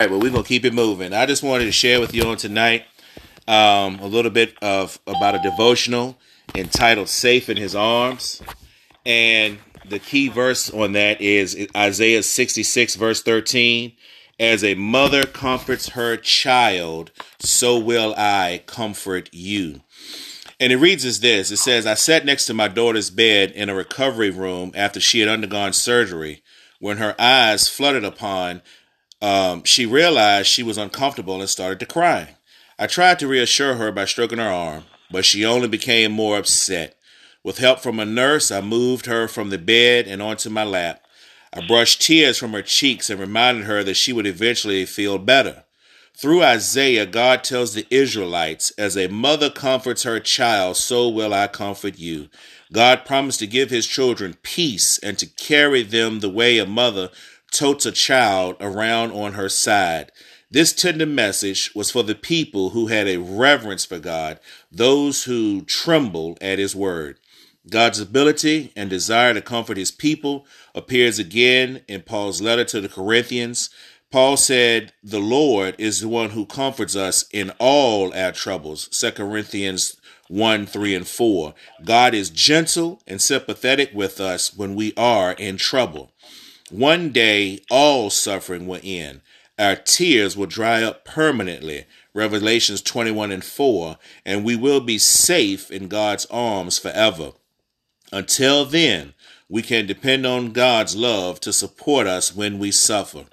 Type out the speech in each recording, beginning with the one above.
All right, well, we're gonna keep it moving. I just wanted to share with you on tonight um, a little bit of about a devotional entitled "Safe in His Arms," and the key verse on that is Isaiah 66, verse 13. As a mother comforts her child, so will I comfort you. And it reads as this It says, I sat next to my daughter's bed in a recovery room after she had undergone surgery. When her eyes fluttered upon, um, she realized she was uncomfortable and started to cry. I tried to reassure her by stroking her arm, but she only became more upset. With help from a nurse, I moved her from the bed and onto my lap. I brushed tears from her cheeks and reminded her that she would eventually feel better. Through Isaiah, God tells the Israelites, As a mother comforts her child, so will I comfort you. God promised to give his children peace and to carry them the way a mother totes a child around on her side. This tender message was for the people who had a reverence for God, those who trembled at his word. God's ability and desire to comfort his people appears again in Paul's letter to the Corinthians. Paul said, The Lord is the one who comforts us in all our troubles. 2 Corinthians 1, 3, and 4. God is gentle and sympathetic with us when we are in trouble. One day, all suffering will end. Our tears will dry up permanently. Revelations 21 and 4. And we will be safe in God's arms forever. Until then, we can depend on God's love to support us when we suffer.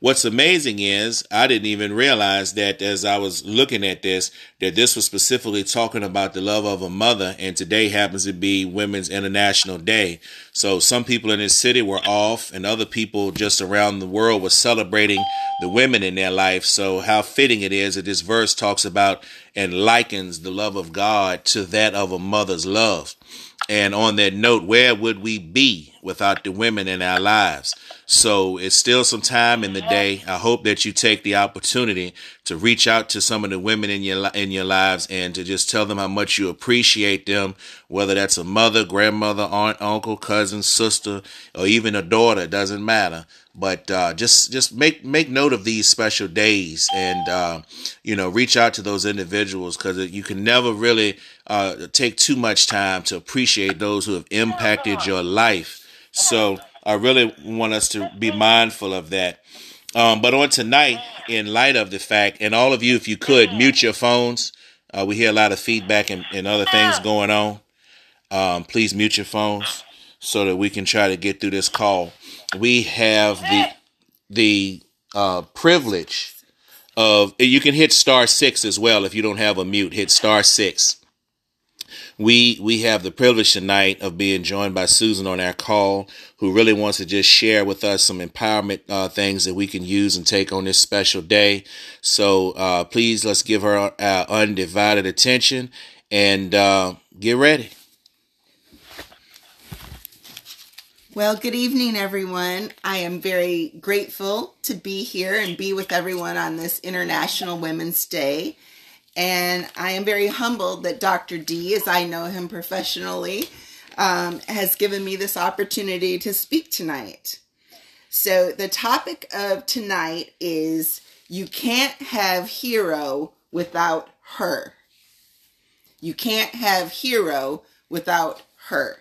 What's amazing is I didn't even realize that as I was looking at this, that this was specifically talking about the love of a mother, and today happens to be Women's International Day. So some people in this city were off, and other people just around the world were celebrating the women in their life. So how fitting it is that this verse talks about and likens the love of God to that of a mother's love. And on that note, where would we be without the women in our lives? So it's still some time in the day. I hope that you take the opportunity to reach out to some of the women in your in your lives and to just tell them how much you appreciate them, whether that's a mother, grandmother, aunt, uncle, cousin, sister, or even a daughter. Doesn't matter. But uh, just just make make note of these special days and uh, you know reach out to those individuals because you can never really uh, take too much time to appreciate those who have impacted your life. So I really want us to be mindful of that. Um, but on tonight, in light of the fact, and all of you, if you could, mute your phones. Uh, we hear a lot of feedback and, and other things going on. Um, please mute your phones so that we can try to get through this call. We have the the uh, privilege of you can hit star six as well if you don't have a mute. Hit star six we we have the privilege tonight of being joined by Susan on our call, who really wants to just share with us some empowerment uh, things that we can use and take on this special day. So uh, please let's give her our undivided attention and uh, get ready. Well, good evening, everyone. I am very grateful to be here and be with everyone on this International Women's Day. And I am very humbled that Dr. D, as I know him professionally, um, has given me this opportunity to speak tonight. So, the topic of tonight is You Can't Have Hero Without Her. You can't have hero without her.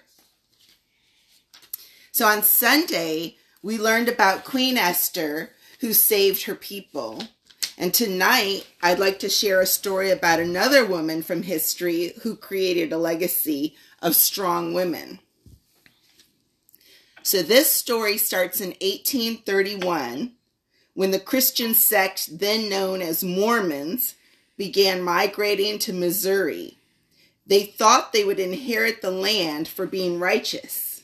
So, on Sunday, we learned about Queen Esther who saved her people. And tonight, I'd like to share a story about another woman from history who created a legacy of strong women. So, this story starts in 1831 when the Christian sect, then known as Mormons, began migrating to Missouri. They thought they would inherit the land for being righteous.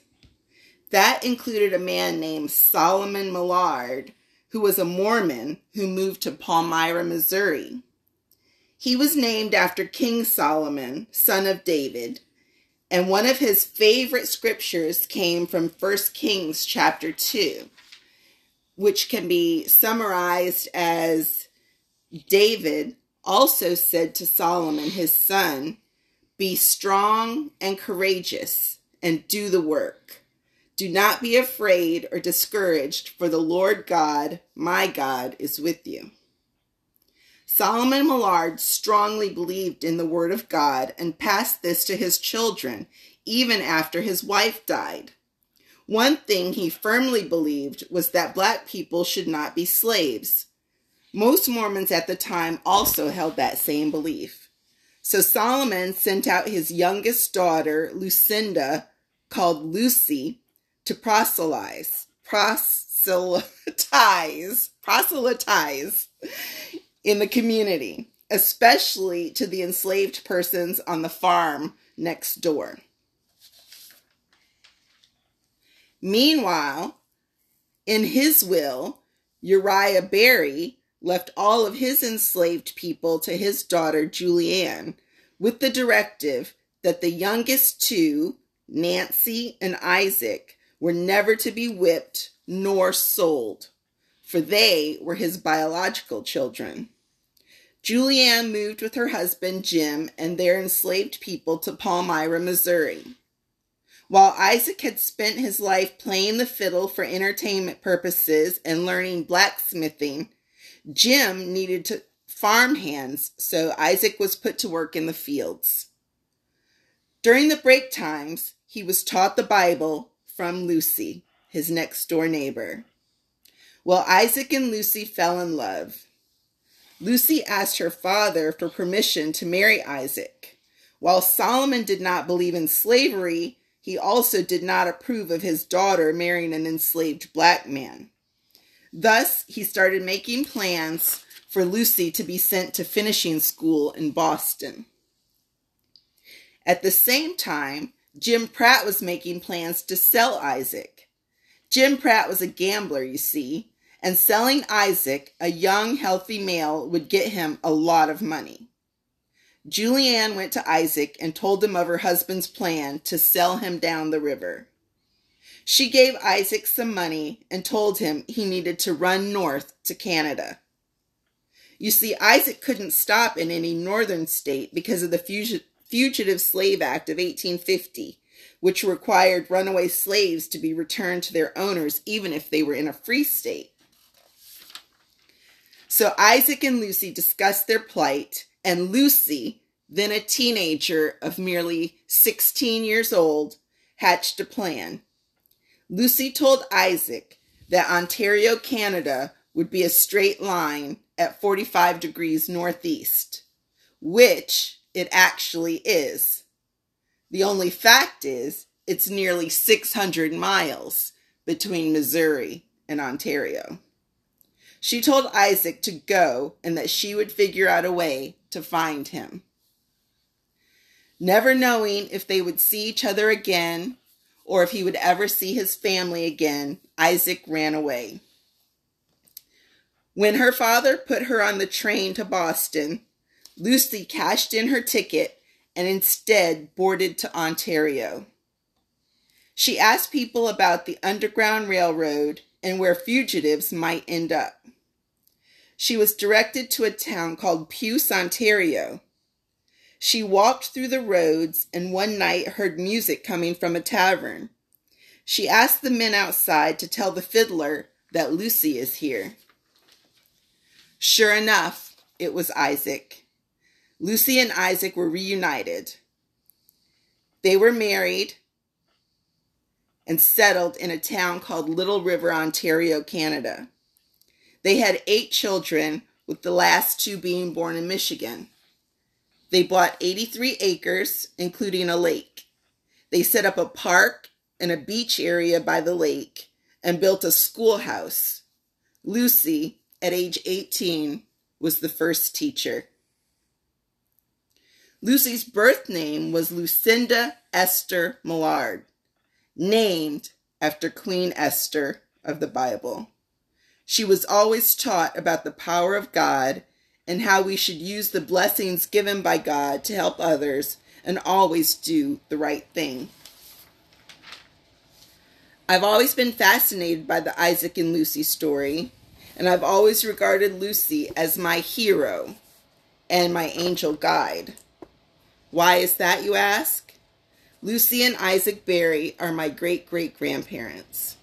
That included a man named Solomon Millard who was a Mormon who moved to Palmyra, Missouri. He was named after King Solomon, son of David, and one of his favorite scriptures came from 1 Kings chapter 2, which can be summarized as David also said to Solomon, his son, Be strong and courageous and do the work. Do not be afraid or discouraged, for the Lord God, my God, is with you. Solomon Millard strongly believed in the Word of God and passed this to his children even after his wife died. One thing he firmly believed was that black people should not be slaves. Most Mormons at the time also held that same belief. So Solomon sent out his youngest daughter, Lucinda, called Lucy, to proselytize, proselytize, proselytize in the community, especially to the enslaved persons on the farm next door. Meanwhile, in his will, Uriah Berry left all of his enslaved people to his daughter Julianne with the directive that the youngest two, Nancy and Isaac, were never to be whipped nor sold, for they were his biological children. Julianne moved with her husband Jim and their enslaved people to Palmyra, Missouri. While Isaac had spent his life playing the fiddle for entertainment purposes and learning blacksmithing, Jim needed to farm hands, so Isaac was put to work in the fields. During the break times, he was taught the Bible from Lucy, his next door neighbor. Well, Isaac and Lucy fell in love. Lucy asked her father for permission to marry Isaac. While Solomon did not believe in slavery, he also did not approve of his daughter marrying an enslaved black man. Thus, he started making plans for Lucy to be sent to finishing school in Boston. At the same time, Jim Pratt was making plans to sell Isaac. Jim Pratt was a gambler, you see, and selling Isaac, a young, healthy male, would get him a lot of money. Julianne went to Isaac and told him of her husband's plan to sell him down the river. She gave Isaac some money and told him he needed to run north to Canada. You see, Isaac couldn't stop in any northern state because of the Fugitive Slave Act of 1850, which required runaway slaves to be returned to their owners even if they were in a free state. So Isaac and Lucy discussed their plight, and Lucy, then a teenager of merely 16 years old, hatched a plan. Lucy told Isaac that Ontario, Canada would be a straight line at 45 degrees northeast, which it actually is. The only fact is, it's nearly 600 miles between Missouri and Ontario. She told Isaac to go and that she would figure out a way to find him. Never knowing if they would see each other again or if he would ever see his family again, Isaac ran away. When her father put her on the train to Boston, Lucy cashed in her ticket and instead boarded to Ontario. She asked people about the Underground Railroad and where fugitives might end up. She was directed to a town called Puce, Ontario. She walked through the roads and one night heard music coming from a tavern. She asked the men outside to tell the fiddler that Lucy is here. Sure enough, it was Isaac. Lucy and Isaac were reunited. They were married and settled in a town called Little River, Ontario, Canada. They had eight children, with the last two being born in Michigan. They bought 83 acres, including a lake. They set up a park and a beach area by the lake and built a schoolhouse. Lucy, at age 18, was the first teacher. Lucy's birth name was Lucinda Esther Millard, named after Queen Esther of the Bible. She was always taught about the power of God and how we should use the blessings given by God to help others and always do the right thing. I've always been fascinated by the Isaac and Lucy story, and I've always regarded Lucy as my hero and my angel guide. Why is that, you ask? Lucy and Isaac Berry are my great great grandparents.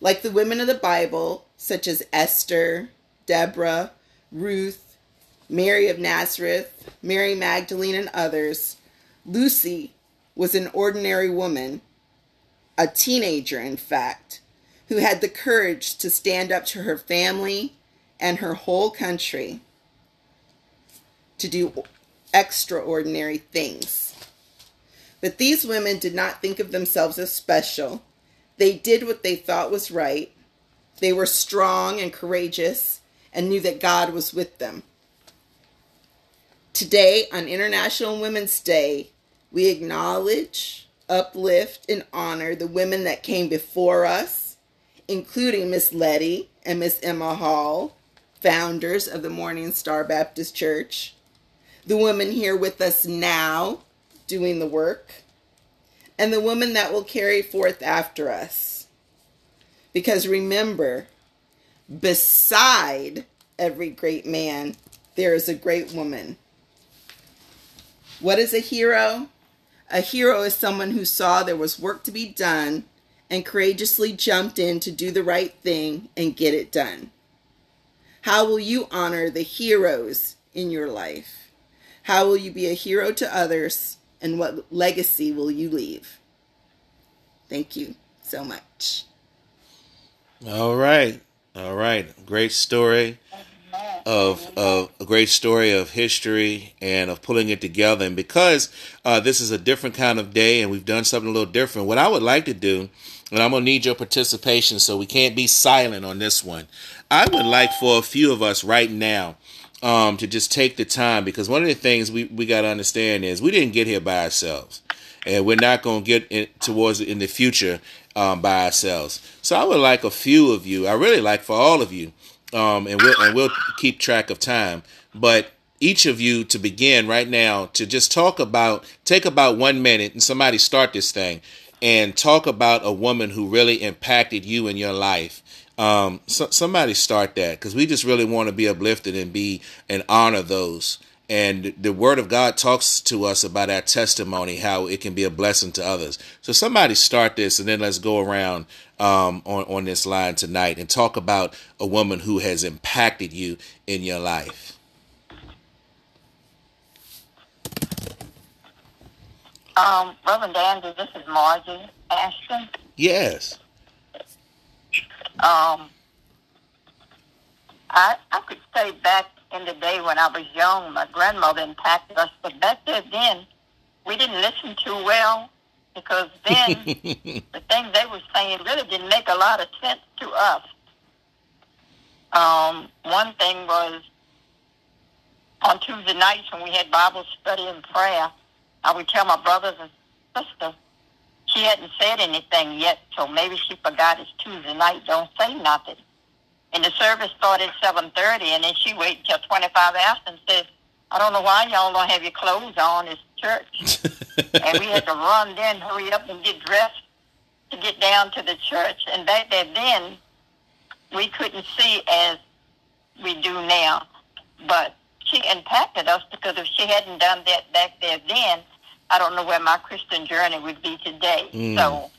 Like the women of the Bible, such as Esther, Deborah, Ruth, Mary of Nazareth, Mary Magdalene, and others, Lucy was an ordinary woman, a teenager, in fact, who had the courage to stand up to her family and her whole country to do extraordinary things. But these women did not think of themselves as special. They did what they thought was right. They were strong and courageous and knew that God was with them. Today, on International Women's Day, we acknowledge, uplift, and honor the women that came before us, including Miss Letty and Miss Emma Hall, founders of the Morning Star Baptist Church, the woman here with us now doing the work, and the woman that will carry forth after us. Because remember, beside every great man, there is a great woman. What is a hero? A hero is someone who saw there was work to be done and courageously jumped in to do the right thing and get it done. How will you honor the heroes in your life? How will you be a hero to others? And what legacy will you leave? Thank you so much. All right. All right. Great story of, of a great story of history and of pulling it together. And because uh, this is a different kind of day and we've done something a little different, what I would like to do, and I'm going to need your participation so we can't be silent on this one. I would like for a few of us right now um, to just take the time because one of the things we, we got to understand is we didn't get here by ourselves. And we're not going to get in, towards in the future um, by ourselves. So I would like a few of you, I really like for all of you, um, and we'll and we'll keep track of time. But each of you to begin right now to just talk about take about one minute and somebody start this thing and talk about a woman who really impacted you in your life. Um, so, somebody start that because we just really want to be uplifted and be and honor those. And the Word of God talks to us about our testimony, how it can be a blessing to others. So somebody start this, and then let's go around um, on on this line tonight and talk about a woman who has impacted you in your life. Um, Reverend Andrew, this is Margie Ashton. Yes. Um, I I could say back in the day when I was young, my grandmother impacted us, but back there then, we didn't listen too well because then the things they were saying really didn't make a lot of sense to us. Um, one thing was on Tuesday nights when we had Bible study and prayer, I would tell my brothers and sisters she hadn't said anything yet, so maybe she forgot it's Tuesday night. Don't say nothing. And the service started at 7.30, and then she waited till 25 after and said, I don't know why y'all don't have your clothes on. It's church. and we had to run then, hurry up and get dressed to get down to the church. And back there then, we couldn't see as we do now. But she impacted us because if she hadn't done that back there then, I don't know where my Christian journey would be today. Mm. So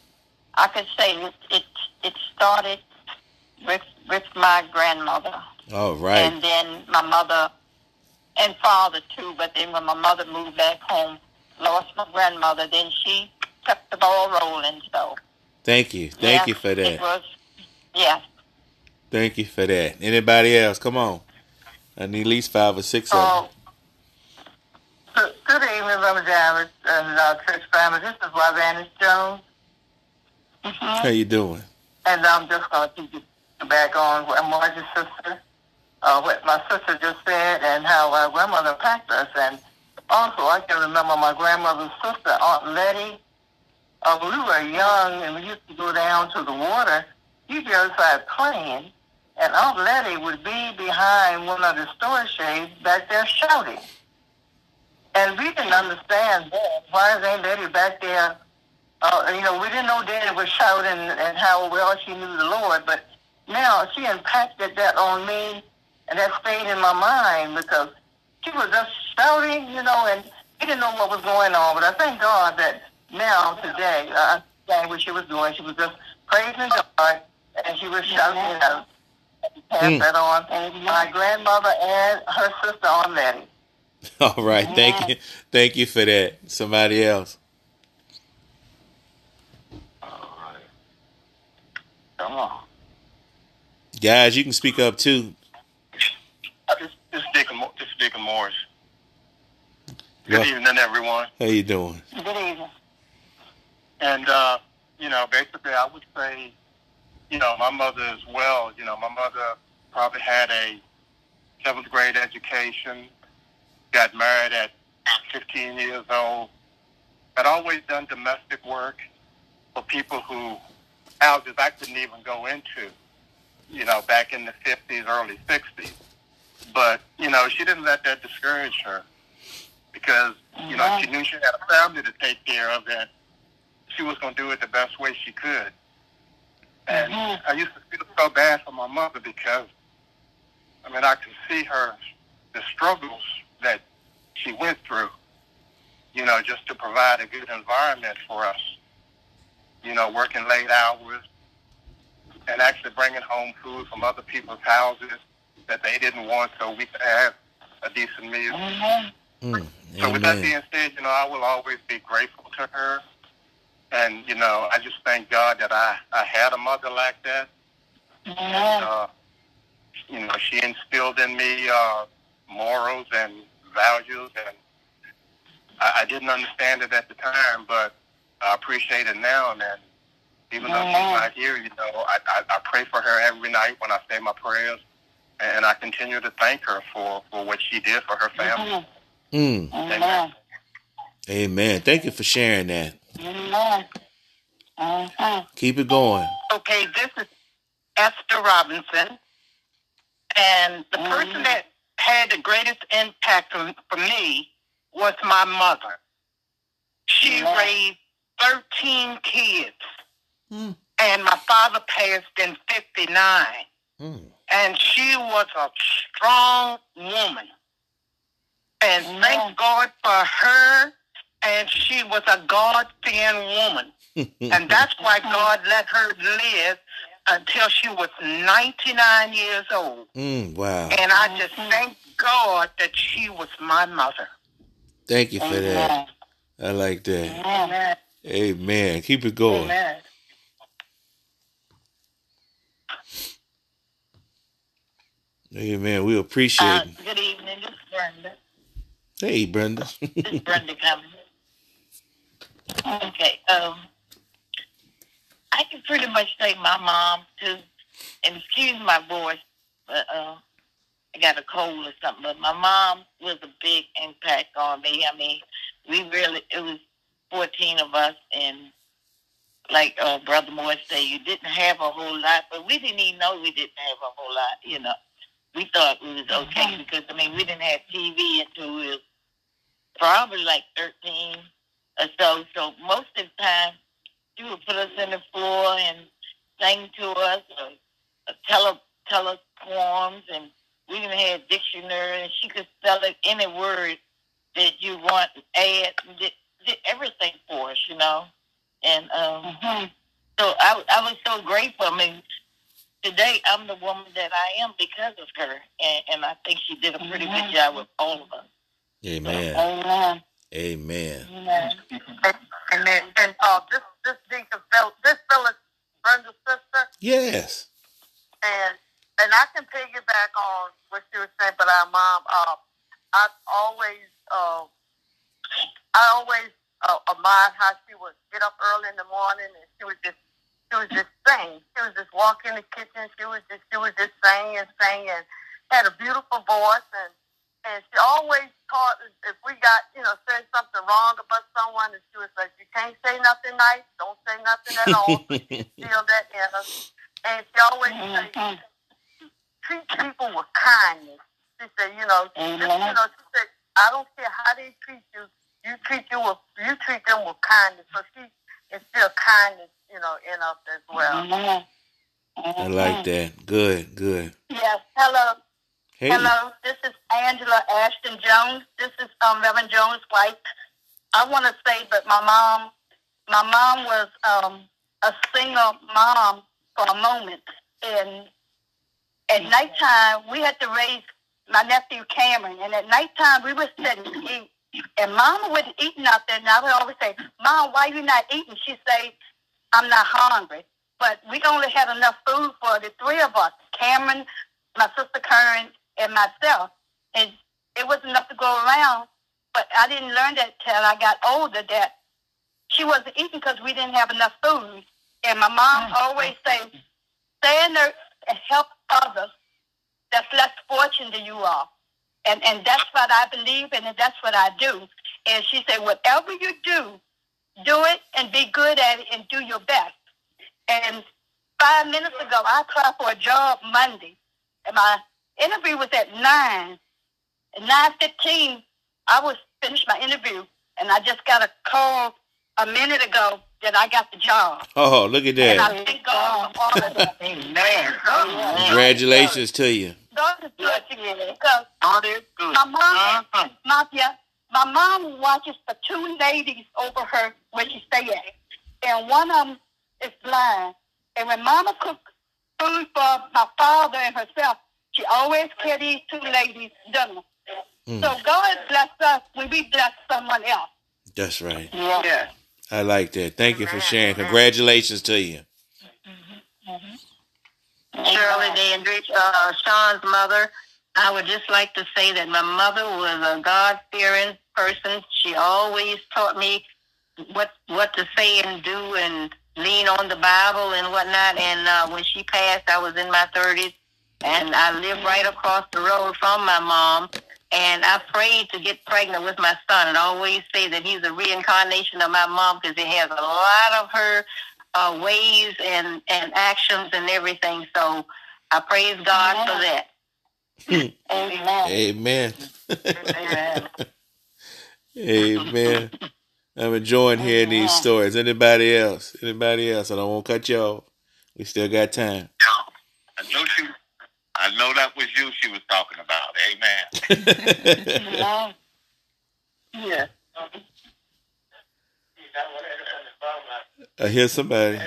I could say it, it it started with with my grandmother, Oh right. and then my mother and father too. But then when my mother moved back home, lost my grandmother, then she kept the ball rolling. So Thank you. Thank yeah, you for that. It was yeah. Thank you for that. Anybody else? Come on. I need at least five or six of them. Good good evening, Reverend Jarvis and uh, church family. This is Rosanna Jones, mhm. How you doing? and I'm just going to keep it back on what Margie's sister, uh, what my sister just said, and how our grandmother packed us. And also, I can remember my grandmother's sister, Aunt Letty. Uh, when we were young and we used to go down to the water, you'd be outside playing, and Aunt Letty would be behind one of the storage shades back there shouting. And we didn't understand that. Why is Aunt Letty back there? Uh, you know, we didn't know Daddy was shouting and how well she knew the Lord, but now she impacted that on me, and that stayed in my mind because she was just shouting, you know, and he didn't know what was going on. But I thank God that now today I understand what she was doing. She was just praising God, and she was shouting out. Pass Mm. that on. My grandmother and her sister on Letty. All right. Thank you. Thank you for that. Somebody else. All right. Come on. Guys, you can speak up too. Uh, This is Mo- this is Deacon Morris. Good Well, evening, everyone. how you doing? Good evening. And uh, you know, basically, I would say, you know, my mother as well. You know, my mother probably had a seventh grade education. Got married at 15 years old. Had always done domestic work for people who houses I couldn't even go into. You know, back in the 50s, early 60s. But you know, she didn't let that discourage her because you know she knew she had a family to take care of and she was going to do it the best way she could. And I used to feel so bad for my mother because, I mean, I could see her, the struggles that she went through, you know, just to provide a good environment for us, you know, working late hours and actually bringing home food from other people's houses that they didn't want so we could have a decent meal. Mm, So with that being said, you know, I will always be grateful to her. And, you know, I just thank God that I, I had a mother like that. And, uh, you know, she instilled in me uh, morals and values. And I, I didn't understand it at the time, but I appreciate it now. And even though she's not here, you know, I, I, I pray for her every night when I say my prayers. And I continue to thank her for, for what she did for her family. Mm, Amen. amen. Thank you for sharing that. Amen. Mhm. Keep it going. Okay, this is Esther Robinson. And the person that had the greatest impact for me was my mother. She raised 13 kids. Mm. And my father passed in 59. Mm, And she was a strong woman. And thank God for her. And she was a God fearing woman. And that's why God let her live until she was 99 years old. mm, wow. And I just thank God that she was my mother. Thank you for that. I like that. Amen. Amen. Keep it going. Amen. Amen. We appreciate Uh, good evening. This is Brenda. Hey, Brenda. This is Brenda coming. Okay. Um, I can pretty much say my mom too. And excuse my voice, but uh, I got a cold or something. But my mom was a big impact on me. I mean, we really it was fourteen of us, and like uh, Brother Moore said, you didn't have a whole lot, but we didn't even know we didn't have a whole lot. You know, we thought we was okay because I mean we didn't have TV until we was probably like thirteen or so. So most of the time, she would put us in the floor and sing to us uh, uh, or, or tell us tell us poems, and we even had a dictionary, and she could spell it any word that you want, and add, and did, did everything for us, you know. And um, mm-hmm. so I, I was so grateful. I mean, today I'm the woman that I am because of her, and, and I think she did a pretty good job with all of us. Amen. Amen. Amen. Amen. And then, and uh, this this Deacon this Phyllis Brenda's sister, Yes. and and I can piggyback on what she was saying, but our mom, uh, I always, uh, I always uh, admired how she would get up early in the morning and she would just, she was just sing. She was just walking the kitchen. She was just, she was just sing and sing and had a beautiful voice and. And she always taught us if we got, you know, said something wrong about someone, and she was like, "You can't say nothing nice. Don't say nothing at all. Feel that in us." And she always mm-hmm. said, treat people with kindness. She said, you know, just, mm-hmm. you know, she said, I don't care how they treat you, you treat you with, you treat them with kindness. So she instilled kindness, you know, in us as well. Mm-hmm. I like that. Good, good. Yes. Hello. Hey. Hello, this is Angela Ashton Jones. This is um, Reverend Jones' wife. I want to say that my mom, my mom was um, a single mom for a moment, and at nighttime we had to raise my nephew Cameron, and at nighttime we were sitting to eat, and Mama eating out there, and I would always say, "Mom, why you not eating?" She'd say, "I'm not hungry." But we only had enough food for the three of us, Cameron, my sister Karen, and myself, and it was enough to go around. But I didn't learn that till I got older that she wasn't eating because we didn't have enough food. And my mom mm. always say, "Stay in there and help others that's less fortunate than you are." And and that's what I believe in, and that's what I do. And she said, "Whatever you do, do it and be good at it and do your best." And five minutes ago, I applied for a job Monday, and my interview was at nine. At nine fifteen, I was finished my interview, and I just got a call a minute ago that I got the job. Oh, look at And that. I thank God all of that. Amen. Congratulations to you. God is good to me because God is good. my mom, Uh-huh. my, my mom watches the two ladies over her where she stay at, and one of them is blind. And when Mama cook food for my father and herself, she always carry two ladies dinner. Mm. So God bless us when we bless someone else. That's right. Yeah. I like that. Thank you for sharing. Congratulations to you. Shirley Dandridge, uh, Shawn's mother. I would just like to say that my mother was a God fearing person. She always taught me what what to say and do and lean on the Bible and whatnot. And uh, when she passed, I was in my thirties, and I lived right across the road from my mom. And I prayed to get pregnant with my son, and I always say that he's a reincarnation of my mom because he has a lot of her uh, ways and, and actions and everything. So I praise God for that. Amen. Amen. Amen. Amen. I'm enjoying hearing these stories. Anybody else? Anybody else? I don't want to cut you off. We still got time. I know she. I know that was you she was talking about. Amen. Yeah. Yeah. I hear somebody.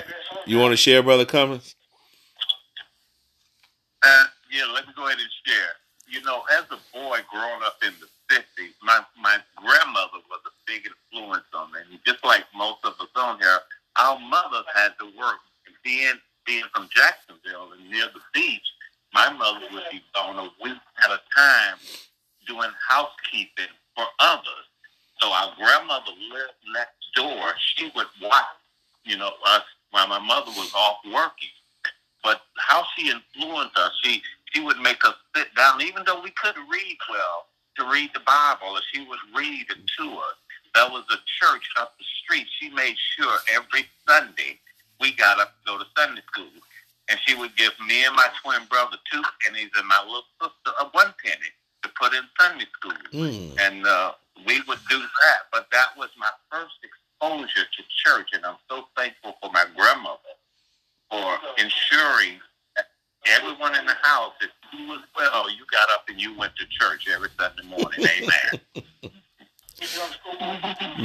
You want to share, Brother Cummins? Uh, yeah, let me go ahead and share. You know, as a boy growing up in the 50s, my, my grandmother was a big influence on me. And just like most of us on here, our mothers had to work. Being, being from Jacksonville and near the beach, my mother would be gone a week at a time doing housekeeping for others. So our grandmother lived next door. She would watch, you know, us while my mother was off working but how she influenced us, she she would make us sit down, even though we couldn't read well, to read the Bible, she would read it to us. There was a church up the street. She made sure every Sunday we got up to go to Sunday school, and she would give me and my twin brother two pennies and my little sister a one penny to put in Sunday school Mm. and uh, we would do that. But that was my first exposure to church, and I'm so thankful for my grandmother for ensuring that everyone in the house, if you was well, you got up and you went to church every Sunday morning. Amen.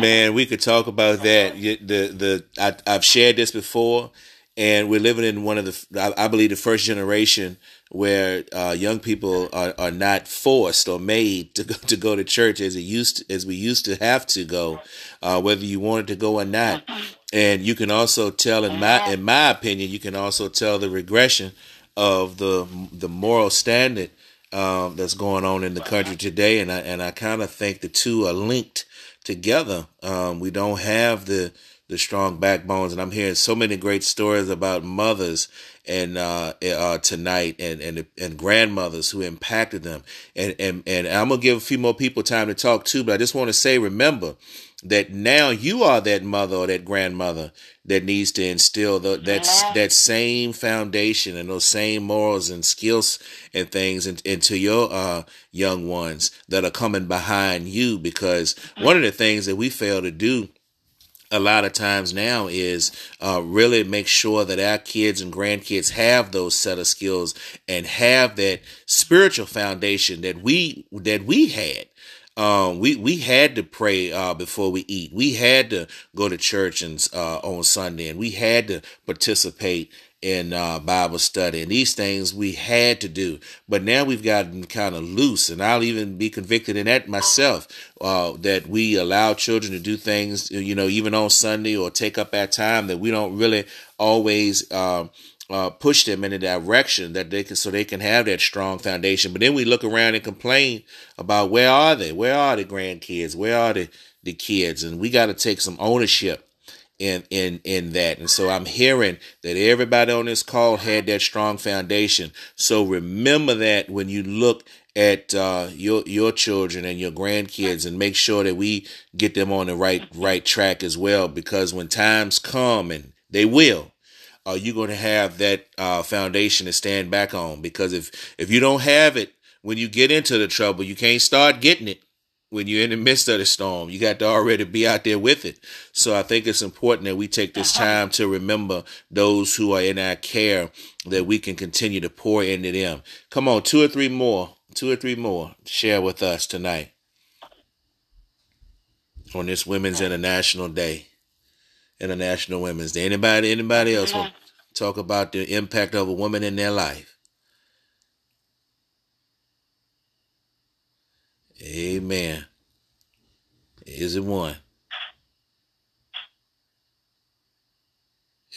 Man, we could talk about that. The the I, I've shared this before, and we're living in one of the I, I believe the first generation where uh, young people are, are not forced or made to go to go to church as it used as we used to have to go, uh, whether you wanted to go or not. And you can also tell, in my in my opinion, you can also tell the regression of the the moral standard um, that's going on in the country today, and I and I kind of think the two are linked together. Um, we don't have the the strong backbones, and I'm hearing so many great stories about mothers and uh, uh, tonight, and and and grandmothers who impacted them, and and and I'm gonna give a few more people time to talk too, but I just want to say, remember that now you are that mother or that grandmother that needs to instill the, that Amen. that same foundation and those same morals and skills and things in, into your uh, young ones that are coming behind you because one of the things that we fail to do a lot of times now is uh, really make sure that our kids and grandkids have those set of skills and have that spiritual foundation that we that we had. Um, we we had to pray uh, before we eat. We had to go to church and uh, on Sunday, and we had to participate in uh, Bible study. And these things we had to do. But now we've gotten kind of loose, and I'll even be convicted in that myself uh, that we allow children to do things, you know, even on Sunday or take up our time that we don't really always. Uh, uh, push them in a direction that they can so they can have that strong foundation. But then we look around and complain about where are they? Where are the grandkids? Where are the, the kids? And we got to take some ownership in in in that and so i'm hearing that everybody on this call had that strong foundation so remember that when you look at uh, your your children and your grandkids and make sure that we get them on the right right track as well because when times come and they will uh, you're going to have that uh, foundation to stand back on because if if you don't have it when you get into the trouble you can't start getting it when you're in the midst of the storm. You got to already be out there with it. So I think it's important that we take this uh-huh. time to remember those who are in our care that we can continue to pour into them. Come on, two or three more, two or three more share with us tonight on this Women's International Day. International Women's Day. Anybody anybody else want to mm-hmm. talk about the impact of a woman in their life? Amen. Is it one?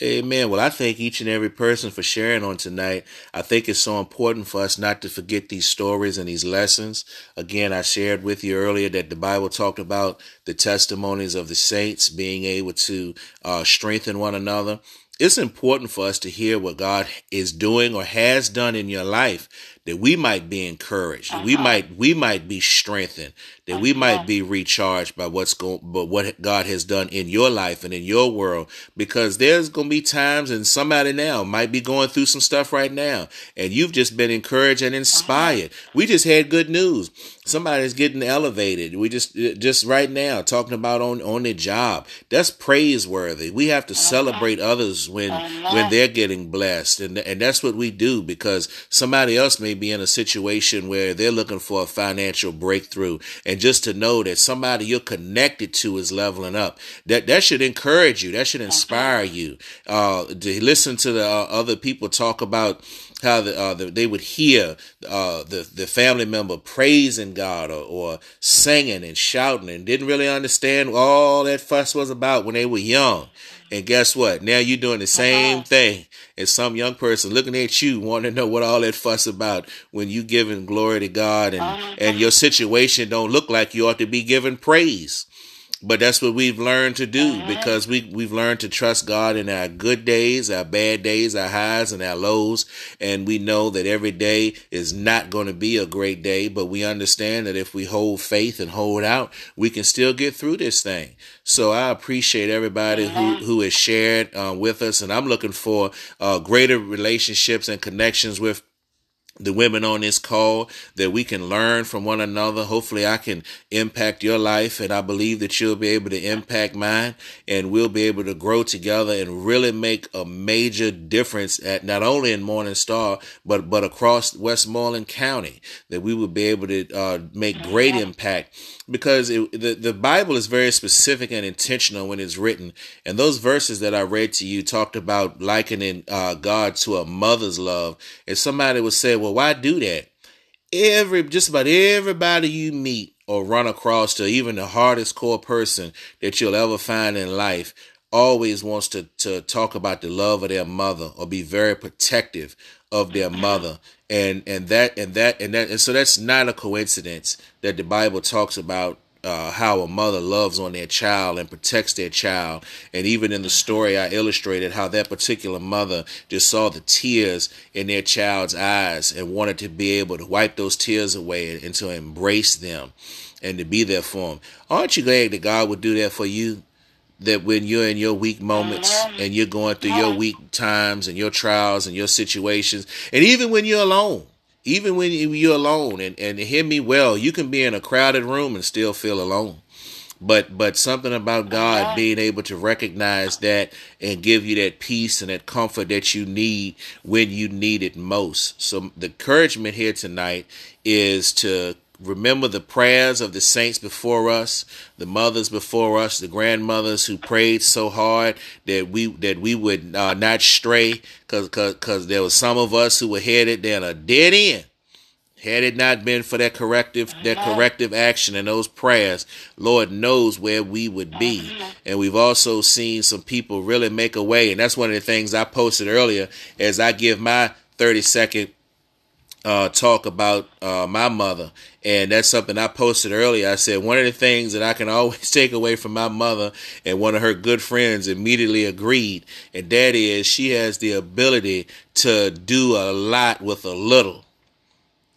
Amen. Well, I thank each and every person for sharing on tonight. I think it's so important for us not to forget these stories and these lessons. Again, I shared with you earlier that the Bible talked about the testimonies of the saints being able to uh, strengthen one another. It's important for us to hear what God is doing or has done in your life that we might be encouraged, uh-huh. we might we might be strengthened, that uh-huh. we might be recharged by what's going but what God has done in your life and in your world because there's going to be times and somebody now might be going through some stuff right now and you've just been encouraged and inspired. Uh-huh. We just had good news. Somebody's getting elevated. We just just right now talking about on on their job. That's praiseworthy. We have to uh-huh. celebrate others when when they're getting blessed and and that's what we do because somebody else may be in a situation where they're looking for a financial breakthrough. And just to know that somebody you're connected to is leveling up that that should encourage you. That should inspire you. Uh, to listen to the uh, other people talk about how the, uh, the, they would hear uh, the the family member praising God or, or singing and shouting and didn't really understand all that fuss was about when they were young. And guess what? Now you're doing the same thing as some young person looking at you, wanting to know what all that fuss about when you giving glory to God and uh-huh. and your situation don't look like you ought to be giving praise. But that's what we've learned to do uh-huh. because we we've learned to trust God in our good days, our bad days, our highs and our lows, and we know that every day is not going to be a great day, but we understand that if we hold faith and hold out, we can still get through this thing. So I appreciate everybody who who has shared uh, with us, and I'm looking for uh, greater relationships and connections with the women on this call that we can learn from one another. Hopefully, I can impact your life, and I believe that you'll be able to impact mine, and we'll be able to grow together and really make a major difference at not only in Morning Star, but but across Westmoreland County. That we will be able to uh, make great impact because it, the the Bible is very specific and intentional when it's written, and those verses that I read to you talked about likening uh, God to a mother's love, and somebody would say, well why do that? Every just about everybody you meet or run across to even the hardest core person that you'll ever find in life always wants to to talk about the love of their mother or be very protective of their mother and and that and that and that and so that's not a coincidence that the bible talks about uh, how a mother loves on their child and protects their child. And even in the story, I illustrated how that particular mother just saw the tears in their child's eyes and wanted to be able to wipe those tears away and to embrace them and to be there for them. Aren't you glad that God would do that for you? That when you're in your weak moments and you're going through your weak times and your trials and your situations, and even when you're alone, even when you're alone and, and hear me well, you can be in a crowded room and still feel alone. but but something about God being able to recognize that and give you that peace and that comfort that you need when you need it most. So the encouragement here tonight is to remember the prayers of the saints before us, the mothers before us, the grandmothers who prayed so hard that we that we would uh, not stray, because because there was some of us who were headed down a dead end. Had it not been for that corrective that corrective action and those prayers, Lord knows where we would be. And we've also seen some people really make a way, and that's one of the things I posted earlier as I give my 30 second uh, talk about uh, my mother, and that's something I posted earlier. I said one of the things that I can always take away from my mother, and one of her good friends immediately agreed, and that is she has the ability to do a lot with a little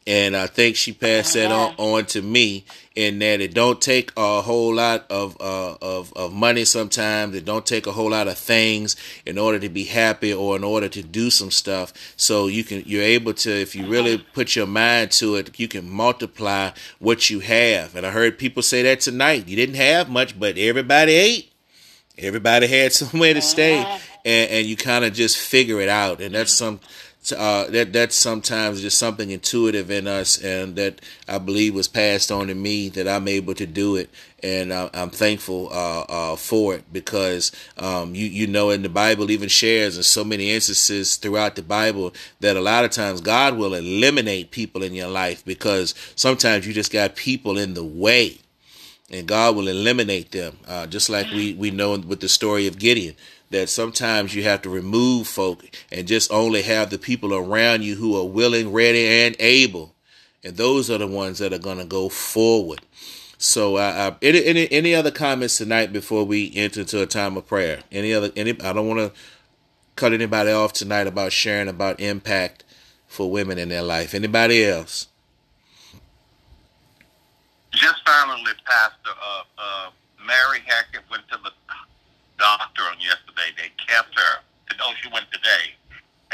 and I think she passed that on, on to me in that it don't take a whole lot of uh, of of money sometimes. It don't take a whole lot of things in order to be happy or in order to do some stuff. So you can you're able to if you really put your mind to it you can multiply what you have. And I heard people say that tonight. You didn't have much but everybody ate. Everybody had somewhere to stay. And, and you kind of just figure it out. And that's some uh, that that's sometimes just something intuitive in us, and that I believe was passed on to me that I'm able to do it, and uh, I'm thankful uh, uh, for it because um, you you know in the Bible even shares in so many instances throughout the Bible that a lot of times God will eliminate people in your life because sometimes you just got people in the way and God will eliminate them. Uh, just like we, we know with the story of Gideon, that sometimes you have to remove folk and just only have the people around you who are willing, ready, and able. And those are the ones that are going to go forward. So, uh, any, any any other comments tonight before we enter into a time of prayer? Any other? Any? I don't want to cut anybody off tonight about sharing about impact for women in their life. Anybody else? Just finally, Pastor, uh, uh, Mary Hackett went to the doctor on yesterday. They kept her. No, she went today,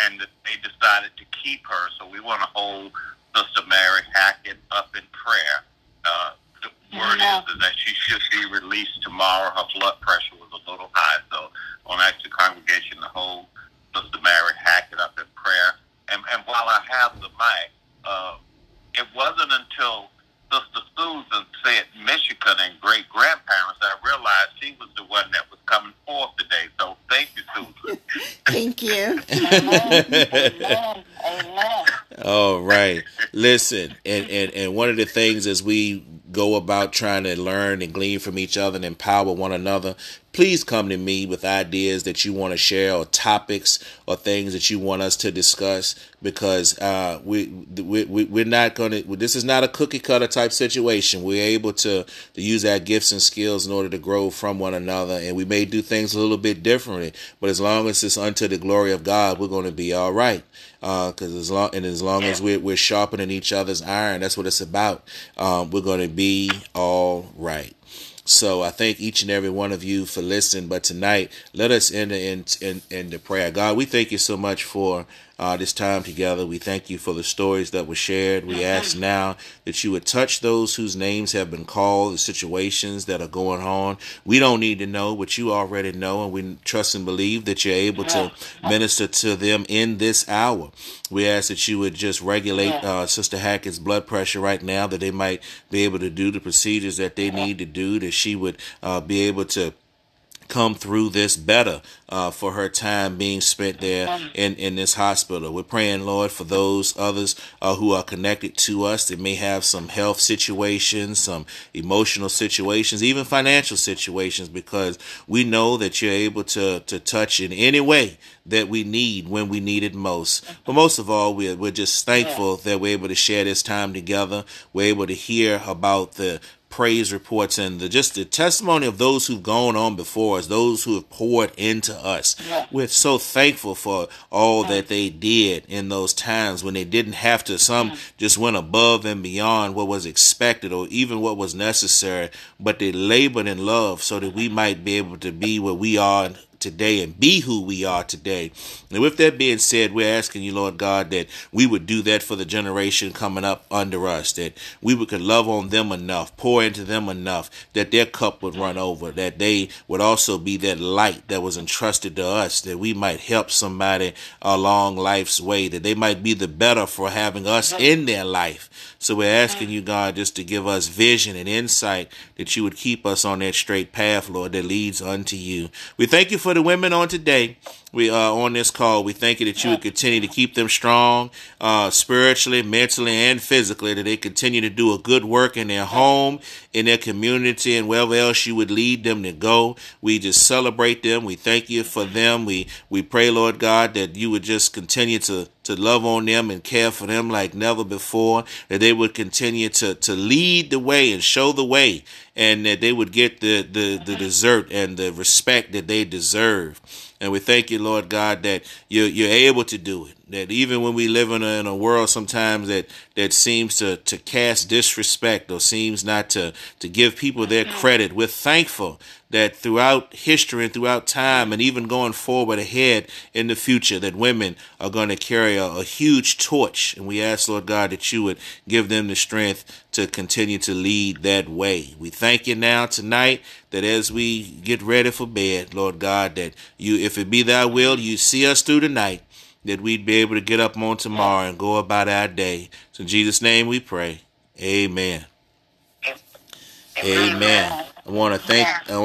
and they decided to keep her. So we want to hold Sister Mary Hackett up in prayer. Uh, the word Yeah. is, is that she should be released tomorrow. Her blood pressure was a little high, so I want to ask the congregation to hold Sister Mary Hackett up in prayer. And, and while I have the mic, uh, it wasn't until Sister Susan said Michigan and great grandparents I realized she was the one that was coming forth today. So thank you, Susan. Thank you. Amen. Amen. All right. Listen, and, and and one of the things as we go about trying to learn and glean from each other and empower one another, please come to me with ideas that you want to share or topics or things that you want us to discuss because uh, we, we, we we're not going to this is not a cookie cutter type situation. We're able to to use our gifts and skills in order to grow from one another and we may do things a little bit differently but as long as it's unto the glory of god we're going to be all right because as long and as long as we're, we're sharpening each other's iron that's what it's about. Um, we're going to be all right so I thank each and every one of you for listening. But tonight, let us enter in, in, into prayer. God, we thank you so much for uh, this time together. We thank you for the stories that were shared. We ask now that you would touch those whose names have been called, the situations that are going on. We don't need to know what you already know, and we trust and believe that you're able to minister to them in this hour. We ask that you would just regulate uh, Sister Hackett's blood pressure right now, that they might be able to do the procedures that they need to do, that she would uh, be able to come through this better uh, for her time being spent there in, in this hospital. We're praying, Lord, for those others uh, who are connected to us that may have some health situations, some emotional situations, even financial situations, because we know that you're able to, to touch in any way that we need when we need it most. But most of all, we're, we're just thankful that we're able to share this time together. We're able to hear about the praise reports and the, just the testimony of those who've gone on before us, those who have poured into us. We're so thankful for all that they did in those times when they didn't have to. Some just went above and beyond what was expected or even what was necessary, but they labored in love so that we might be able to be where we are today and be who we are today. And with that being said, we're asking you, Lord God, that we would do that for the generation coming up under us, that we could love on them enough, pour into them enough, that their cup would run over, that they would also be that light that was entrusted to us, that we might help somebody along life's way, that they might be the better for having us in their life. So we're asking mm. you, God, just to give us vision and insight that you would keep us on that straight path, Lord, that leads unto you. We thank you for the women on today. We are uh, on this call. We thank you that you would continue to keep them strong, uh, spiritually, mentally, and physically. That they continue to do a good work in their home, in their community, and wherever else you would lead them to go. We just celebrate them. We thank you for them. We we pray, Lord God, that you would just continue to to love on them and care for them like never before. That they would continue to to lead the way and show the way, and that they would get the the the dessert and the respect that they deserve. And we thank you, Lord God, that you're, you're able to do it. That even when we live in a, in a world sometimes that, that seems to, to cast disrespect or seems not to, to give people their mm-hmm. credit, we're thankful that throughout history and throughout time and even going forward ahead in the future that women are going to carry a, a, huge torch. And we ask lord god that you would give them the strength to continue to lead that way. We thank you now tonight that as we get ready for bed lord god that you if it be thy will you see us through the night that we'd be able to get up on tomorrow and go about our day so in jesus name we pray amen amen. I want to thank. I